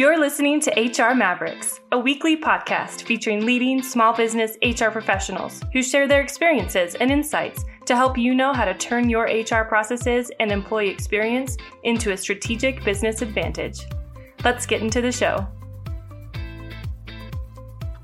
You're listening to HR Mavericks, a weekly podcast featuring leading small business HR professionals who share their experiences and insights to help you know how to turn your HR processes and employee experience into a strategic business advantage. Let's get into the show.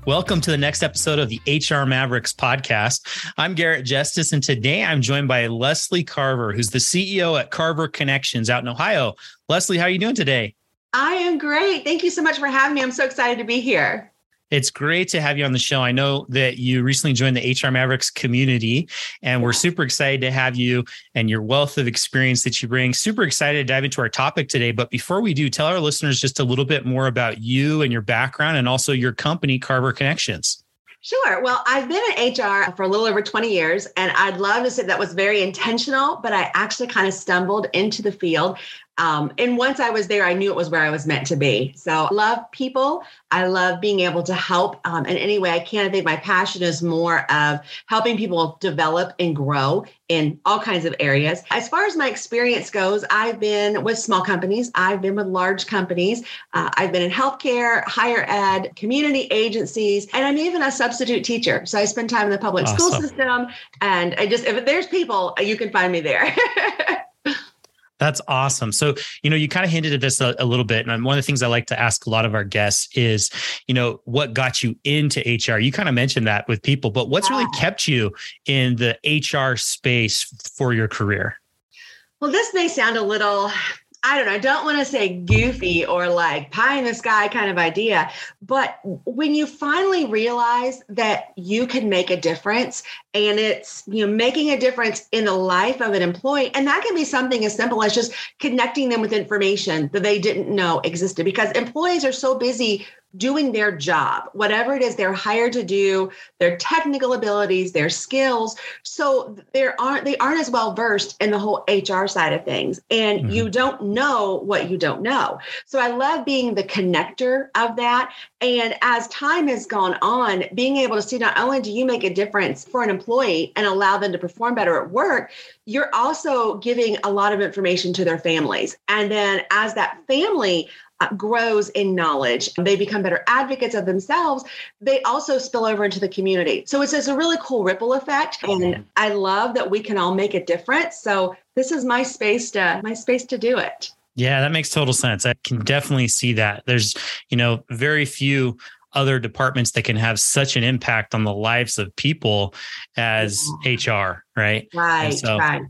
Welcome to the next episode of the HR Mavericks podcast. I'm Garrett Justice, and today I'm joined by Leslie Carver, who's the CEO at Carver Connections out in Ohio. Leslie, how are you doing today? I am great. Thank you so much for having me. I'm so excited to be here. It's great to have you on the show. I know that you recently joined the HR Mavericks community, and we're super excited to have you and your wealth of experience that you bring. Super excited to dive into our topic today. But before we do, tell our listeners just a little bit more about you and your background and also your company, Carver Connections. Sure. Well, I've been in HR for a little over 20 years, and I'd love to say that was very intentional, but I actually kind of stumbled into the field. Um, and once I was there, I knew it was where I was meant to be. So I love people. I love being able to help um, in any way I can. I think my passion is more of helping people develop and grow in all kinds of areas. As far as my experience goes, I've been with small companies, I've been with large companies, uh, I've been in healthcare, higher ed, community agencies, and I'm even a substitute teacher. So I spend time in the public awesome. school system. And I just, if there's people, you can find me there. That's awesome. So, you know, you kind of hinted at this a, a, little bit. And one of the things I like to ask a lot of our guests is, you know, what got you into HR? You kind of mentioned that with people, but what's really kept you in the HR space for your career? Well, this may sound a little I don't know, I don't want to say goofy or like pie in the sky kind of idea, but when you finally realize that you can make a difference and it's, you know, making a difference in the life of an employee, and that can be something as simple as just connecting them with information that they didn't know existed because employees are so busy doing their job, whatever it is they're hired to do, their technical abilities, their skills. So there aren't they aren't as well versed in the whole HR side of things. And mm-hmm. you don't know what you don't know. So I love being the connector of that. And as time has gone on, being able to see not only do you make a difference for an employee and allow them to perform better at work, you're also giving a lot of information to their families. And then as that family Uh, grows in knowledge, they become better advocates of themselves, they also spill over into the community. So it's just a really cool ripple effect. Oh, and I love that we can all make a difference. So this is my space to my space to do it. Yeah, that makes total sense. I can definitely see that. There's, you know, very few other departments that can have such an impact on the lives of people as yeah. HR, right? Right, so right.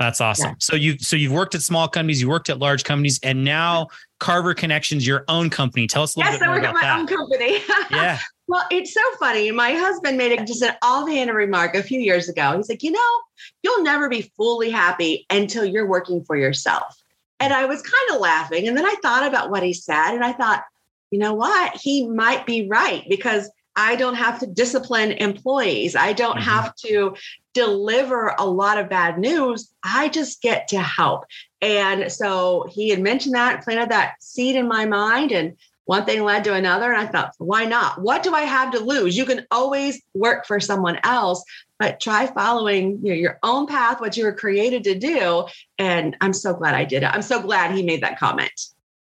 That's awesome. Yeah. So you so you've worked at small companies, you worked at large companies, and now Carver Connections, your own company. Tell us a little yes, bit more about that. Yes, I work at my own company. yeah. Well, it's so funny. My husband made a, just an offhand remark a few years ago. He's like, you know, you'll never be fully happy until you're working for yourself. And I was kind of laughing. And then I thought about what he said, and I thought, you know what? He might be right because I don't have to discipline employees. I don't mm-hmm. have to deliver a lot of bad news. I just get to help. And so he had mentioned that, planted that seed in my mind. And one thing led to another. And I thought, why not? What do I have to lose? You can always work for someone else, but try following you know, your own path, what you were created to do. And I'm so glad I did it. I'm so glad he made that comment.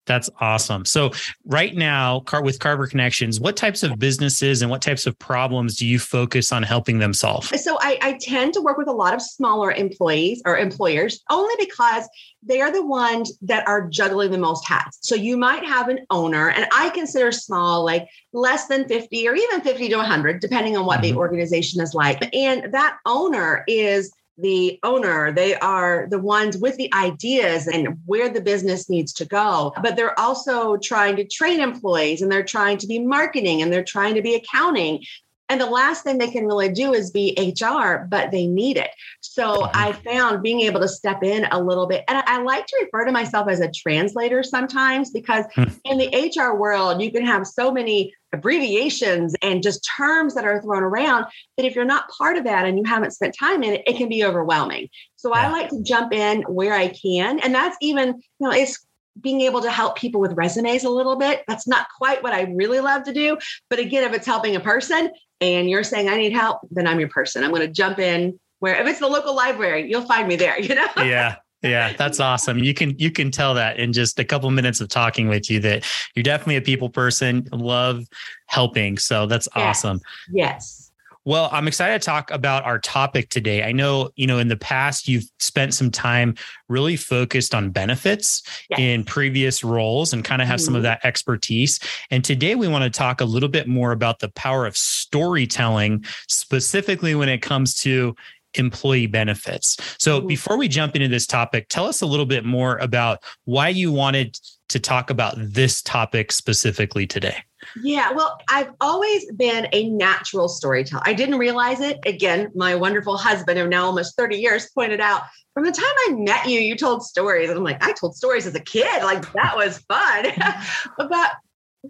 That's awesome. So, right now, with Carver Connections, what types of businesses and what types of problems do you focus on helping them solve? So, I, I tend to work with a lot of smaller employees or employers only because they are the ones that are juggling the most hats. So, you might have an owner, and I consider small like less than 50 or even 50 to 100, depending on what mm-hmm. the organization is like. And that owner is the owner. They are the ones with the ideas and where the business needs to go. But they're also trying to train employees and they're trying to be marketing and they're trying to be accounting. And the last thing they can really do is be HR, but they need it. So mm-hmm. I found being able to step in a little bit. And I like to refer to myself as a translator sometimes because hmm. in the HR world, you can have so many abbreviations and just terms that are thrown around that if you're not part of that and you haven't spent time in it, it can be overwhelming. So yeah. I like to jump in where I can. And that's even, you know, it's being able to help people with resumes a little bit. That's not quite what I really love to do. But again, if it's helping a person and you're saying, I need help, then I'm your person. I'm going to jump in where if it's the local library, you'll find me there, you know? yeah. yeah, that's awesome. You can you can tell that in just a couple minutes of talking with you that you're definitely a people person, love helping. So that's Yes. awesome. Yes. Well, I'm excited to talk about our topic today. I know, you know, in the past you've spent some time really focused on benefits Yes. in previous roles and kind of have some of Mhm. that expertise. And today we want to talk a little bit more about the power of storytelling, specifically when it comes to employee benefits. So Mhm. before we jump into this topic, tell us a little bit more about why you wanted to talk about this topic specifically today. Yeah, well, I've always been a natural storyteller. I didn't realize it. Again, my wonderful husband of now almost 30 years pointed out from the time I met you, you told stories. And I'm like, I told stories as a kid. Like that was fun. but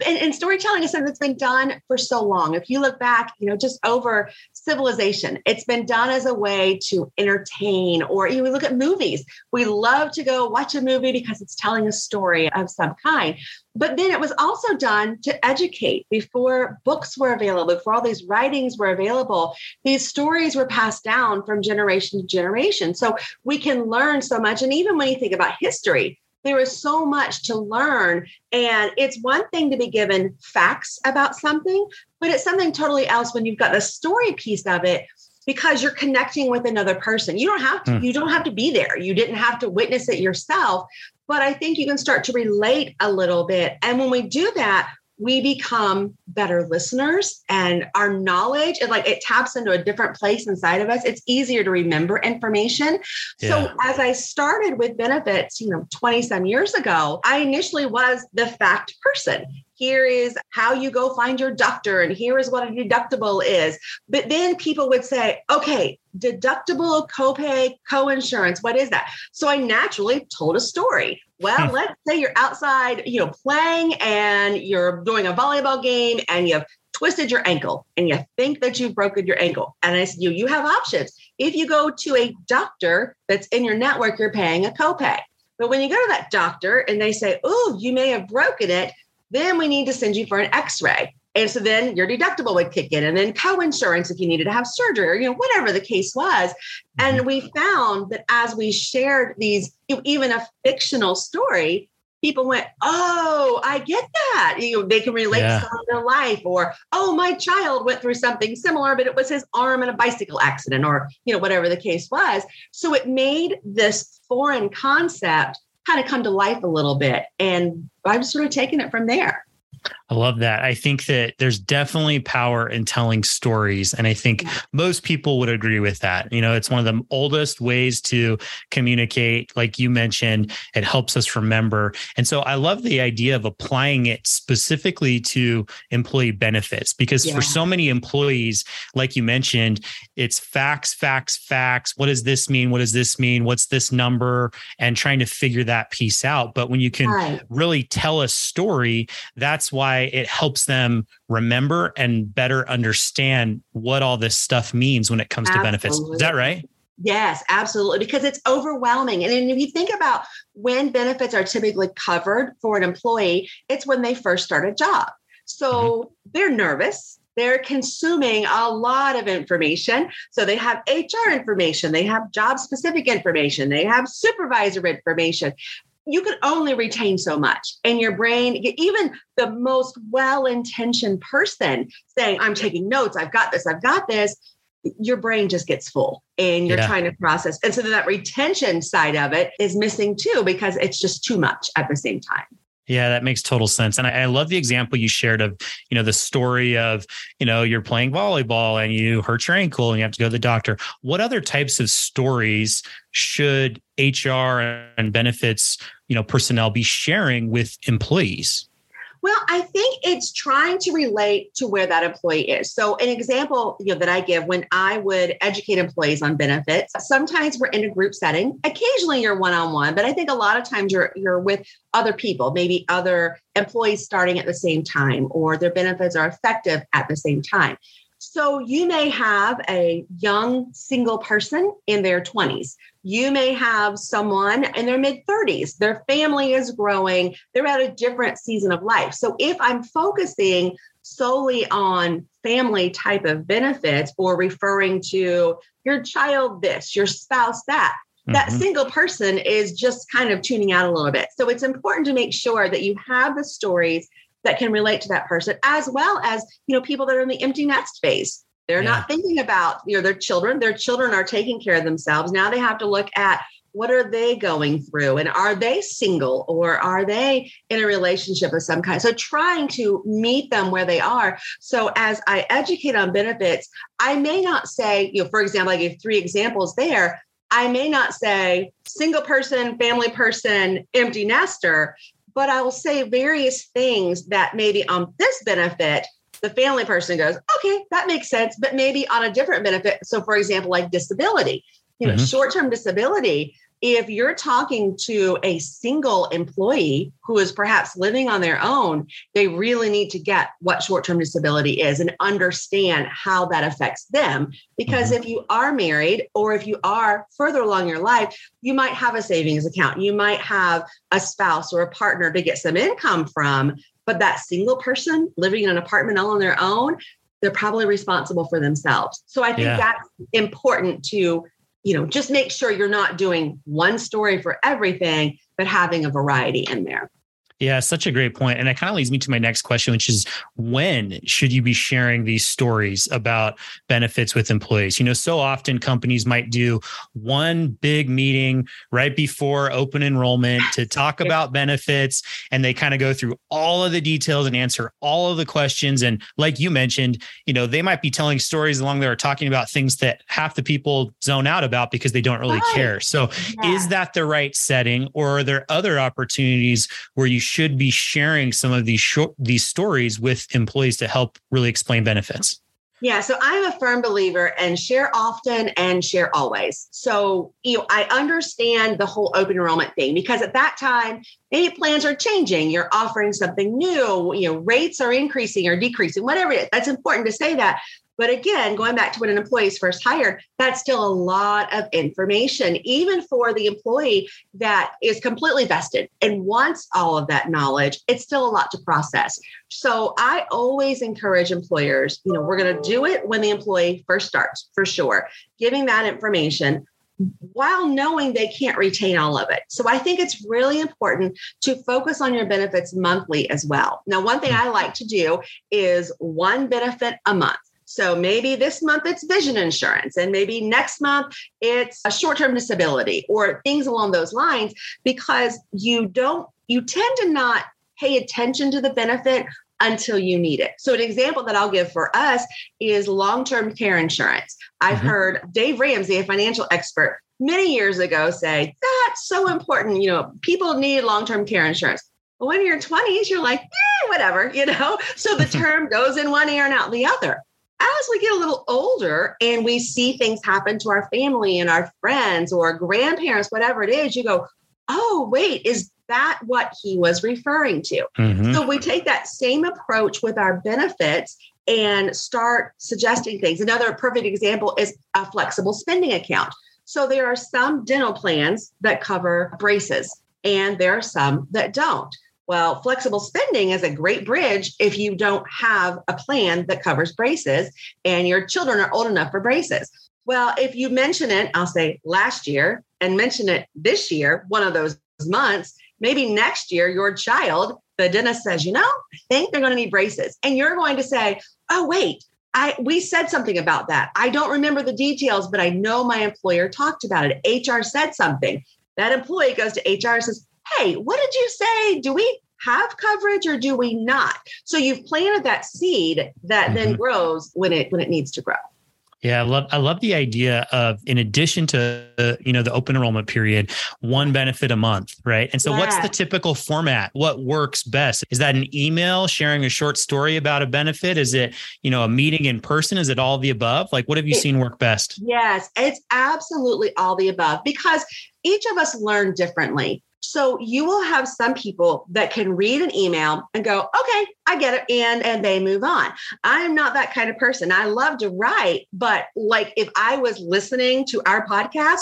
and, and storytelling is something that's been done for so long. If you look back, you know, just over civilization, it's been done as a way to entertain, or you know, look at movies. We love to go watch a movie because it's telling a story of some kind. But then it was also done to educate before books were available, before all these writings were available. These stories were passed down from generation to generation. So we can learn so much. And even when you think about history, there is so much to learn. And it's one thing to be given facts about something, but it's something totally else when you've got the story piece of it because you're connecting with another person. You don't have to, Hmm. you don't have to be there. You didn't have to witness it yourself, but I think you can start to relate a little bit. And when we do that, we become better listeners and our knowledge it like it taps into a different place inside of us. It's easier to remember information. Yeah. so as i started with benefits you know 20 some years ago i initially was the fact person here is how you go find your doctor and here is what a deductible is. But then people would say okay deductible copay co-insurance what is that? So i naturally told a story. Well Hmm. let's say you're outside you know playing and you're doing a volleyball game and you've twisted your ankle and you think that you've broken your ankle. And i said you you have options. If you go to a doctor that's in your network you're paying a copay. But when you go to that doctor and they say oh you may have broken it then we need to send you for an x-ray. And so then your deductible would kick in and then co-insurance if you needed to have surgery or you know whatever the case was. And mm-hmm. we found that as we shared these even a fictional story people went oh i get that. You know they can relate Yeah. to their life or oh my child went through something similar but it was his arm in a bicycle accident or you know whatever the case was. So it made this foreign concept kind of come to life a little bit and i've sort of taken it from there I love that. I think that there's definitely power in telling stories. And I think most people would agree with that. You know, it's one of the oldest ways to communicate. Like you mentioned, it helps us remember. And so I love the idea of applying it specifically to employee benefits because Yeah. for so many employees, like you mentioned, it's facts, facts, facts. What does this mean? What does this mean? What's this number? And trying to figure that piece out. But when you can right really tell a story, that's why it helps them remember and better understand what all this stuff means when it comes to benefits. Is that right? Yes, absolutely. Because it's overwhelming. And if you think about when benefits are typically covered for an employee, it's when they first start a job. So mm-hmm. they're nervous. They're consuming a lot of information. So they have HR information, they have job specific information, they have supervisor information. You can only retain so much. And your brain, even the most well intentioned person saying, I'm taking notes, I've got this, I've got this, your brain just gets full and you're Yeah. trying to process. And so that retention side of it is missing too because it's just too much at the same time. Yeah, that makes total sense. And I, I love the example you shared of, you know, the story of, you know, you're playing volleyball and you hurt your ankle and you have to go to the doctor. What other types of stories should HR and benefits, you know, personnel be sharing with employees? Well, I think it's trying to relate to where that employee is. So, an example you know, that I give when I would educate employees on benefits, sometimes we're in a group setting. Occasionally, you're one on one, but I think a lot of times you're you're with other people, maybe other employees starting at the same time, or their benefits are effective at the same time. So, you may have a young single person in their 20s. You may have someone in their mid 30s. Their family is growing. They're at a different season of life. So if I'm focusing solely on family type of benefits or referring to your child this, your spouse that, that mm-hmm. single person is just kind of tuning out a little bit. So it's important to make sure that you have the stories that can relate to that person, as well as you know people that are in the empty nest phase. They're yeah. not thinking about you know their children. Their children are taking care of themselves. Now they have to look at what are they going through and are they single or are they in a relationship of some kind so trying to meet them where they are so as i educate on benefits i may not say you know for example i gave three examples there i may not say single person family person empty nester but i will say various things that maybe on this benefit the family person goes, okay, that makes sense, but maybe on a different benefit. So, for example, like disability, you know, mm-hmm. short term disability, if you're talking to a single employee who is perhaps living on their own, they really need to get what short term disability is and understand how that affects them. Because mm-hmm. if you are married or if you are further along your life, you might have a savings account, you might have a spouse or a partner to get some income from. But that single person living in an apartment all on their own, they're probably responsible for themselves. So I think yeah. that's important to you know, just make sure you're not doing one story for everything, but having a variety in there. Yeah, such a great point. And it kind of leads me to my next question, which is when should you be sharing these stories about benefits with employees? You know, so often companies might do one big meeting right before open enrollment to talk about benefits, and they kind of go through all of the details and answer all of the questions. And like you mentioned, you know, they might be telling stories along there, talking about things that half the people zone out about because they don't really right. care. So, yeah. is that the right setting, or are there other opportunities where you should be sharing some of these short, these stories with employees to help really explain benefits. Yeah, so I'm a firm believer and share often and share always. So, you know, I understand the whole open enrollment thing because at that time, maybe plans are changing. You're offering something new, you know, rates are increasing or decreasing, whatever it is. That's important to say that. But again, going back to when an employee is first hired, that's still a lot of information, even for the employee that is completely vested and wants all of that knowledge. It's still a lot to process. So I always encourage employers, you know, we're going to do it when the employee first starts, for sure, giving that information while knowing they can't retain all of it. So I think it's really important to focus on your benefits monthly as well. Now, one thing I like to do is one benefit a month. So maybe this month it's vision insurance, and maybe next month it's a short term disability or things along those lines, because you don't, you tend to not pay attention to the benefit until you need it. So, an example that I'll give for us is long term care insurance. I've mm-hmm. heard Dave Ramsey, a financial expert, many years ago say that's so important. You know, people need long term care insurance. But when you're in 20s, you're like, eh, whatever, you know? So the term goes in one ear and out the other as we get a little older and we see things happen to our family and our friends or grandparents, whatever it is, you go, oh, wait, is that what he was referring to? Mm-hmm. So we take that same approach with our benefits and start suggesting things. Another perfect example is a flexible spending account. So there are some dental plans that cover braces, and there are some that don't. Well, flexible spending is a great bridge if you don't have a plan that covers braces and your children are old enough for braces. Well, if you mention it, I'll say last year and mention it this year, one of those months, maybe next year, your child, the dentist says, you know, I think they're going to need braces. And you're going to say, oh, wait, I, we said something about that. I don't remember the details, but I know my employer talked about it. HR said something. That employee goes to HR and says, hey, what did you say? Do we have coverage or do we not? So you've planted that seed that mm-hmm. then grows when it when it needs to grow. Yeah, I love I love the idea of in addition to uh, you know the open enrollment period, one benefit a month, right? And so yeah. what's the typical format? What works best? Is that an email sharing a short story about a benefit? Is it, you know, a meeting in person? Is it all the above? Like what have you seen work best? Yes, it's absolutely all the above because each of us learn differently. So you will have some people that can read an email and go, okay, I get it. And, and they move on. I'm not that kind of person. I love to write, but like if I was listening to our podcast,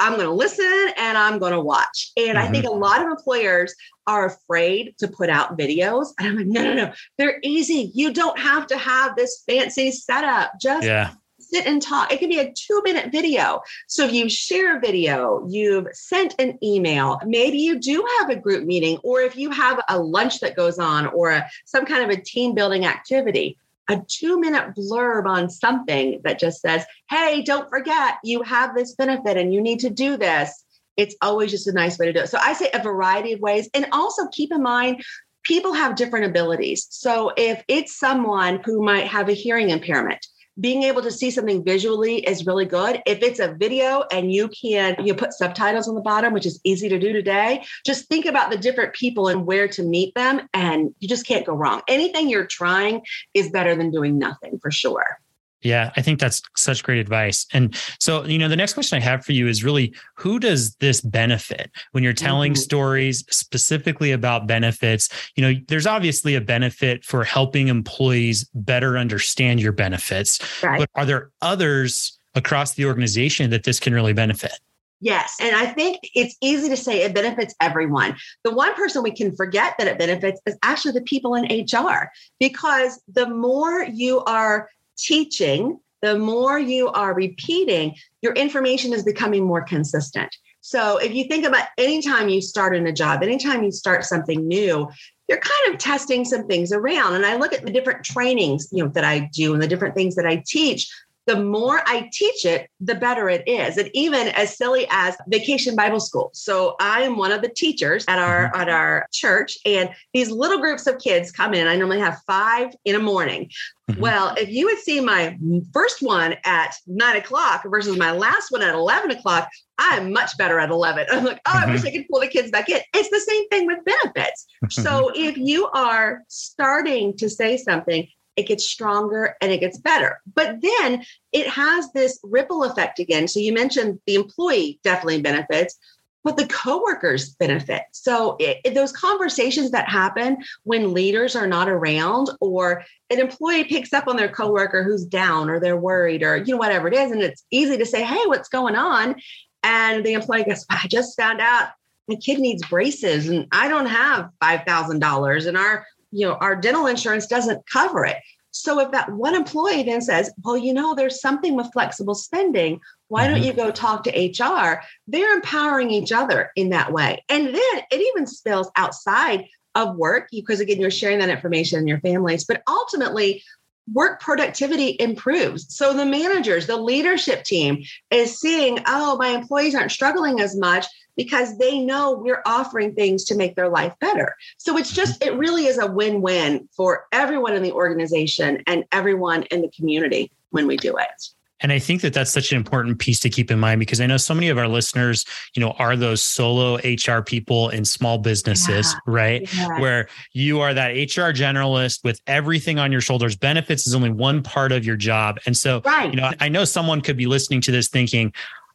I'm going to listen and I'm going to watch. And mm-hmm. I think mm-hmm. a lot of employers are afraid to put out videos. And I'm like, no, no, no, they're easy. You don't have to have this fancy setup. Just yeah sit and talk. It can be a two minute video. So if you share a video, you've sent an email, maybe you do have a group meeting, or if you have a lunch that goes on or a, some kind of a team building activity, a two minute blurb on something that just says, hey, don't forget you have this benefit and you need to do this. It's always just a nice way to do it. So I say a variety of ways. And also keep in mind, people have different abilities. So if it's someone who might have a hearing impairment, being able to see something visually is really good. If it's a video and you can you put subtitles on the bottom, which is easy to do today, just think about the different people and where to meet them and you just can't go wrong. Anything you're trying is better than doing nothing for sure. Yeah, I think that's such great advice. And so, you know, the next question I have for you is really who does this benefit when you're telling mm-hmm. stories specifically about benefits? You know, there's obviously a benefit for helping employees better understand your benefits, right. but are there others across the organization that this can really benefit? Yes. And I think it's easy to say it benefits everyone. The one person we can forget that it benefits is actually the people in HR, because the more you are teaching, the more you are repeating, your information is becoming more consistent. So if you think about anytime you start in a job, anytime you start something new, you're kind of testing some things around. And I look at the different trainings, you know, that I do and the different things that I teach the more I teach it, the better it is. And even as silly as vacation Bible school. So I am one of the teachers at our mm-hmm. at our church, and these little groups of kids come in. I normally have five in a morning. Mm-hmm. Well, if you would see my first one at nine o'clock versus my last one at 11 o'clock, I'm much better at 11. I'm like, oh, mm-hmm. I wish mm-hmm. I could pull the kids back in. It's the same thing with benefits. so if you are starting to say something, it gets stronger and it gets better. But then it has this ripple effect again. So you mentioned the employee definitely benefits, but the coworkers benefit. So it, it, those conversations that happen when leaders are not around or an employee picks up on their coworker who's down or they're worried or you know whatever it is and it's easy to say, "Hey, what's going on?" and the employee goes, "I just found out my kid needs braces and I don't have $5,000 and our you know, our dental insurance doesn't cover it. So if that one employee then says, well, you know, there's something with flexible spending, why don't mm-hmm. you go talk to HR? They're empowering each other in that way. And then it even spills outside of work because, again, you're sharing that information in your families. But ultimately, work productivity improves. So the managers, the leadership team is seeing, oh, my employees aren't struggling as much because they know we're offering things to make their life better. So it's just, it really is a win win for everyone in the organization and everyone in the community when we do it. And I think that that's such an important piece to keep in mind because I know so many of our listeners, you know, are those solo HR people in small businesses, yeah. right? Yeah. Where you are that HR generalist with everything on your shoulders. Benefits is only one part of your job. And so, right. you know, I know someone could be listening to this thinking,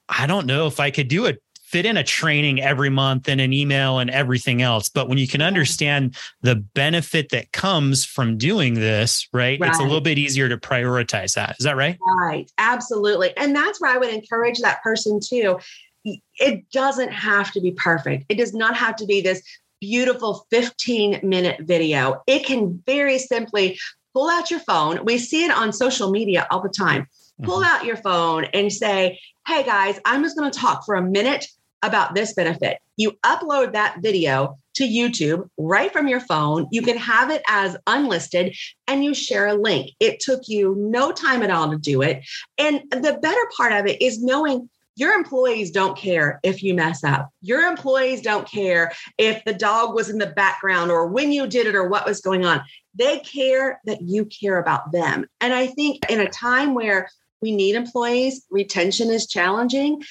I don't know if I could do it fit in a training every month and an email and everything else. But when you can understand the benefit that comes from doing this, right, right, it's a little bit easier to prioritize that. Is that right? Right. Absolutely. And that's where I would encourage that person too. It doesn't have to be perfect. It does not have to be this beautiful 15 minute video. It can very simply pull out your phone. We see it on social media all the time. Pull mm-hmm. out your phone and say, Hey guys, I'm just going to talk for a minute about this benefit. You upload that video to YouTube right from your phone. You can have it as unlisted and you share a link. It took you no time at all to do it. And the better part of it is knowing your employees don't care if you mess up. Your employees don't care if the dog was in the background or when you did it or what was going on. They care that you care about them. And I think in a time where we need employees, retention is challenging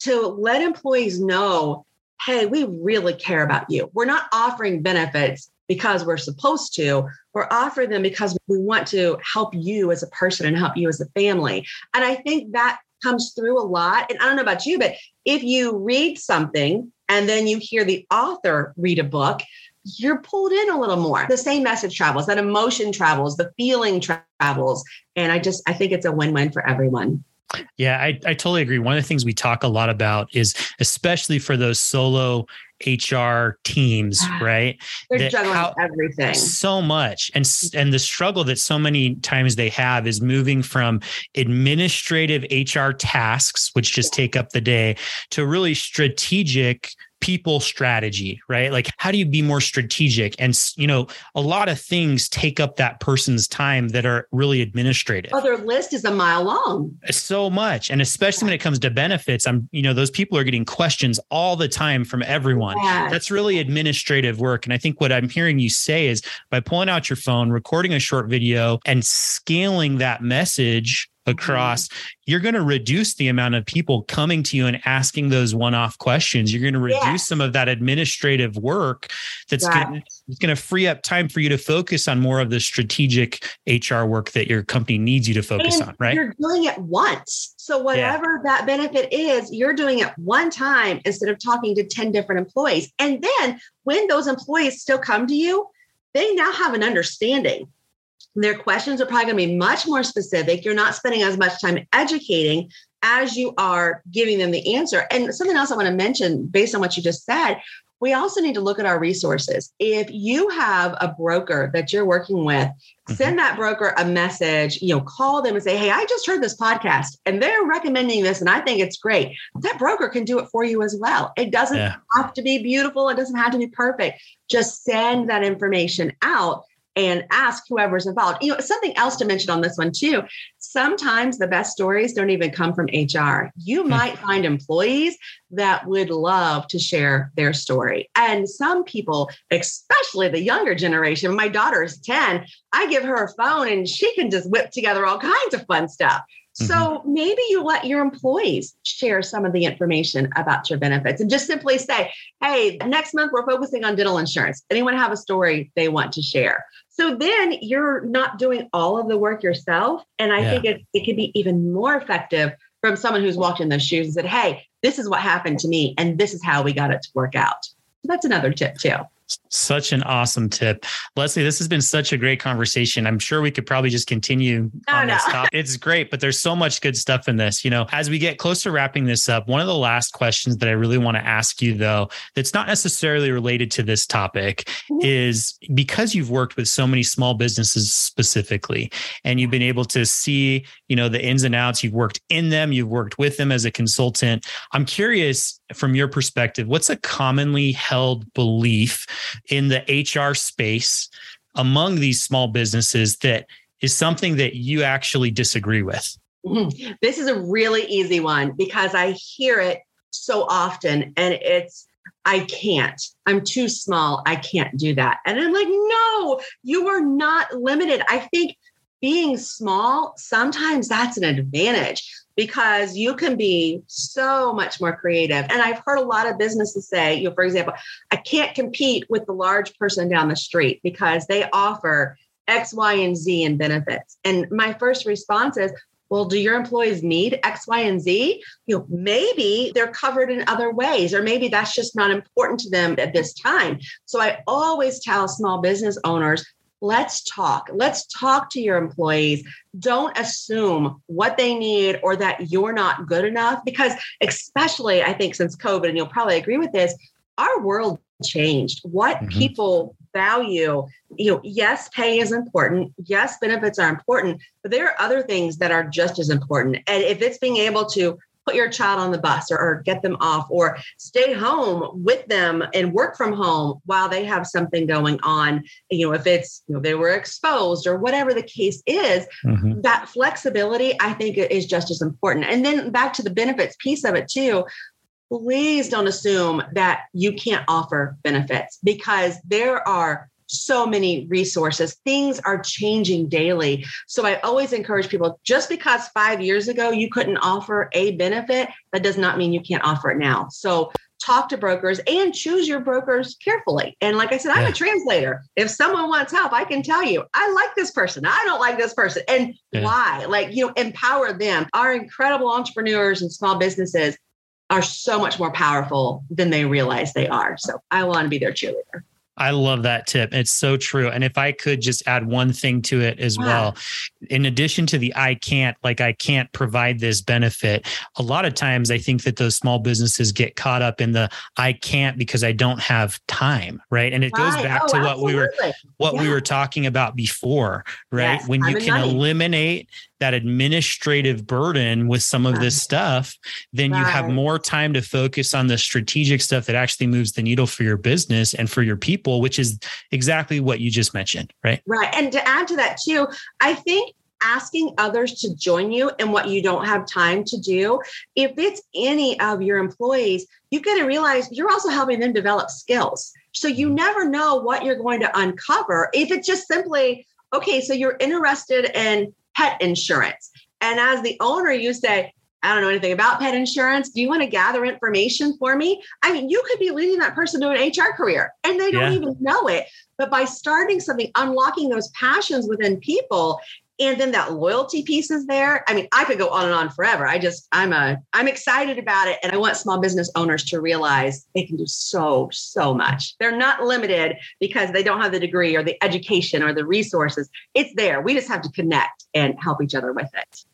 to let employees know hey, we really care about you. We're not offering benefits because we're supposed to. We're offering them because we want to help you as a person and help you as a family. And I think that comes through a lot. And I don't know about you, but if you read something and then you hear the author read a book, you're pulled in a little more. The same message travels, that emotion travels, the feeling travels. And I just, I think it's a win win for everyone. Yeah, I, I totally agree. One of the things we talk a lot about is especially for those solo HR teams, ah, right? They're juggling how, everything so much, and mm-hmm. and the struggle that so many times they have is moving from administrative HR tasks, which just take up the day, to really strategic people strategy, right? Like how do you be more strategic? And you know, a lot of things take up that person's time that are really administrative. Oh, their list is a mile long. So much. And especially when it comes to benefits, I'm, you know, those people are getting questions all the time from everyone. Yes. That's really administrative work. And I think what I'm hearing you say is by pulling out your phone, recording a short video and scaling that message across, mm-hmm. you're going to reduce the amount of people coming to you and asking those one-off questions. You're going to reduce yes. some of that administrative work that's right. going to free up time for you to focus on more of the strategic HR work that your company needs you to focus and on, right? You're doing it once. So whatever yeah. that benefit is, you're doing it one time instead of talking to 10 different employees. And then when those employees still come to you, they now have an understanding their questions are probably going to be much more specific. You're not spending as much time educating as you are giving them the answer. And something else I want to mention based on what you just said, we also need to look at our resources. If you have a broker that you're working with, mm-hmm. send that broker a message, you know, call them and say, Hey, I just heard this podcast and they're recommending this and I think it's great. That broker can do it for you as well. It doesn't yeah. have to be beautiful, it doesn't have to be perfect. Just send that information out and ask whoever's involved. You know, something else to mention on this one too. Sometimes the best stories don't even come from HR. You hmm. might find employees that would love to share their story. And some people, especially the younger generation, my daughter is 10, I give her a phone and she can just whip together all kinds of fun stuff. So mm-hmm. maybe you let your employees share some of the information about your benefits and just simply say, hey, next month we're focusing on dental insurance. Anyone have a story they want to share? So then you're not doing all of the work yourself. And I yeah. think it, it can be even more effective from someone who's walked in those shoes and said, hey, this is what happened to me, and this is how we got it to work out. So that's another tip too. Such an awesome tip. Leslie, this has been such a great conversation. I'm sure we could probably just continue oh, on no. this topic. It's great, but there's so much good stuff in this. You know, as we get close to wrapping this up, one of the last questions that I really want to ask you, though, that's not necessarily related to this topic, mm-hmm. is because you've worked with so many small businesses specifically, and you've been able to see, you know, the ins and outs, you've worked in them, you've worked with them as a consultant. I'm curious from your perspective, what's a commonly held belief in the HR space among these small businesses that is something that you actually disagree with? Mm-hmm. This is a really easy one because I hear it so often and it's I can't. I'm too small. I can't do that. And I'm like, no, you are not limited. I think being small, sometimes that's an advantage because you can be so much more creative. And I've heard a lot of businesses say, you know, for example, I can't compete with the large person down the street because they offer X, Y, and Z in benefits. And my first response is, well, do your employees need X, Y, and Z? You know, maybe they're covered in other ways, or maybe that's just not important to them at this time. So I always tell small business owners let's talk. Let's talk to your employees. Don't assume what they need or that you're not good enough because, especially, I think since COVID, and you'll probably agree with this, our world changed. What mm-hmm. people value, you know, yes, pay is important. Yes, benefits are important, but there are other things that are just as important. And if it's being able to put your child on the bus or, or, get them off or stay home with them and work from home while they have something going on you know if it's you know they were exposed or whatever the case is mm-hmm. that flexibility i think is just as important and then back to the benefits piece of it too please don't assume that you can't offer benefits because there are so many resources. Things are changing daily. So I always encourage people just because five years ago you couldn't offer a benefit, that does not mean you can't offer it now. So talk to brokers and choose your brokers carefully. And like I said, I'm yeah. a translator. If someone wants help, I can tell you, I like this person. I don't like this person. And yeah. why? Like, you know, empower them. Our incredible entrepreneurs and small businesses are so much more powerful than they realize they are. So I want to be their cheerleader. I love that tip. It's so true. And if I could just add one thing to it as well, in addition to the I can't, like I can't provide this benefit, a lot of times I think that those small businesses get caught up in the I can't because I don't have time, right? And it goes back Oh, to what we were absolutely. what we were talking about before, right? Yes, when you can money. eliminate that administrative burden with some of this stuff, then you have more time to focus on the strategic stuff that actually moves the needle for your business and for your people, which is exactly what you just mentioned, right? Right. And to add to that, too, I think asking others to join you in what you don't have time to do, if it's any of your employees, you got to realize you're also helping them develop skills. So you mm-hmm. never know what you're going to uncover. If it's just simply, okay, so you're interested in pet insurance. And as the owner, you say, I don't know anything about pet insurance. Do you want to gather information for me? I mean, you could be leading that person to an HR career and they don't Yeah. even know it. But by starting something, unlocking those passions within people, and then that loyalty piece is there. I mean, I could go on and on forever. I just, I'm a, I'm excited about it, and I want small business owners to realize they can do so, so much. They're not limited because they don't have the degree or the education or the resources. It's there. We just have to connect and help each other with it.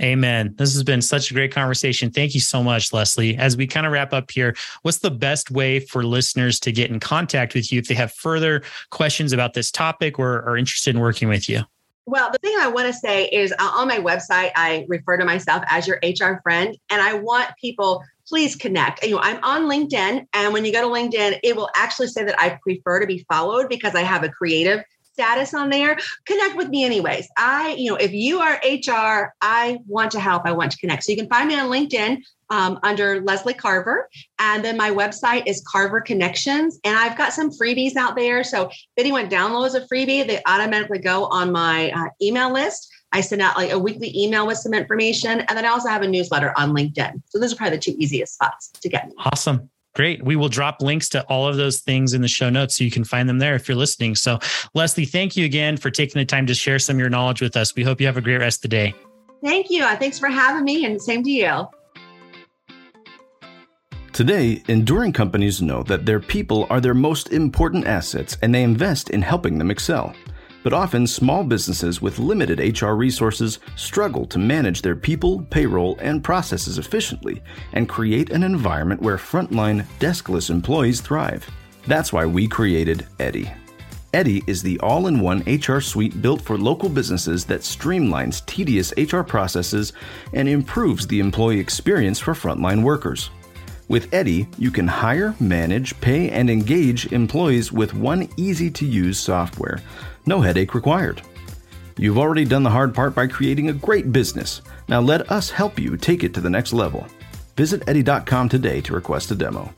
Amen. This has been such a great conversation. Thank you so much, Leslie. As we kind of wrap up here, what's the best way for listeners to get in contact with you if they have further questions about this topic or are interested in working with you? Well, the thing I want to say is uh, on my website, I refer to myself as your HR friend, and I want people please connect. You know, I'm on LinkedIn, and when you go to LinkedIn, it will actually say that I prefer to be followed because I have a creative status on there. Connect with me anyways. I, you know, if you are HR, I want to help. I want to connect. So you can find me on LinkedIn um, under Leslie Carver, and then my website is Carver Connections, and I've got some freebies out there. So if anyone downloads a freebie, they automatically go on my uh, email list. I send out like a weekly email with some information. And then I also have a newsletter on LinkedIn. So those are probably the two easiest spots to get me. Awesome. Great. We will drop links to all of those things in the show notes so you can find them there if you're listening. So, Leslie, thank you again for taking the time to share some of your knowledge with us. We hope you have a great rest of the day. Thank you. Uh, Thanks for having me, and same to you. Today, enduring companies know that their people are their most important assets and they invest in helping them excel. But often, small businesses with limited HR resources struggle to manage their people, payroll, and processes efficiently and create an environment where frontline, deskless employees thrive. That's why we created Eddy. Eddy is the all in one HR suite built for local businesses that streamlines tedious HR processes and improves the employee experience for frontline workers. With Eddy, you can hire, manage, pay, and engage employees with one easy to use software. No headache required. You've already done the hard part by creating a great business. Now let us help you take it to the next level. Visit Eddy.com today to request a demo.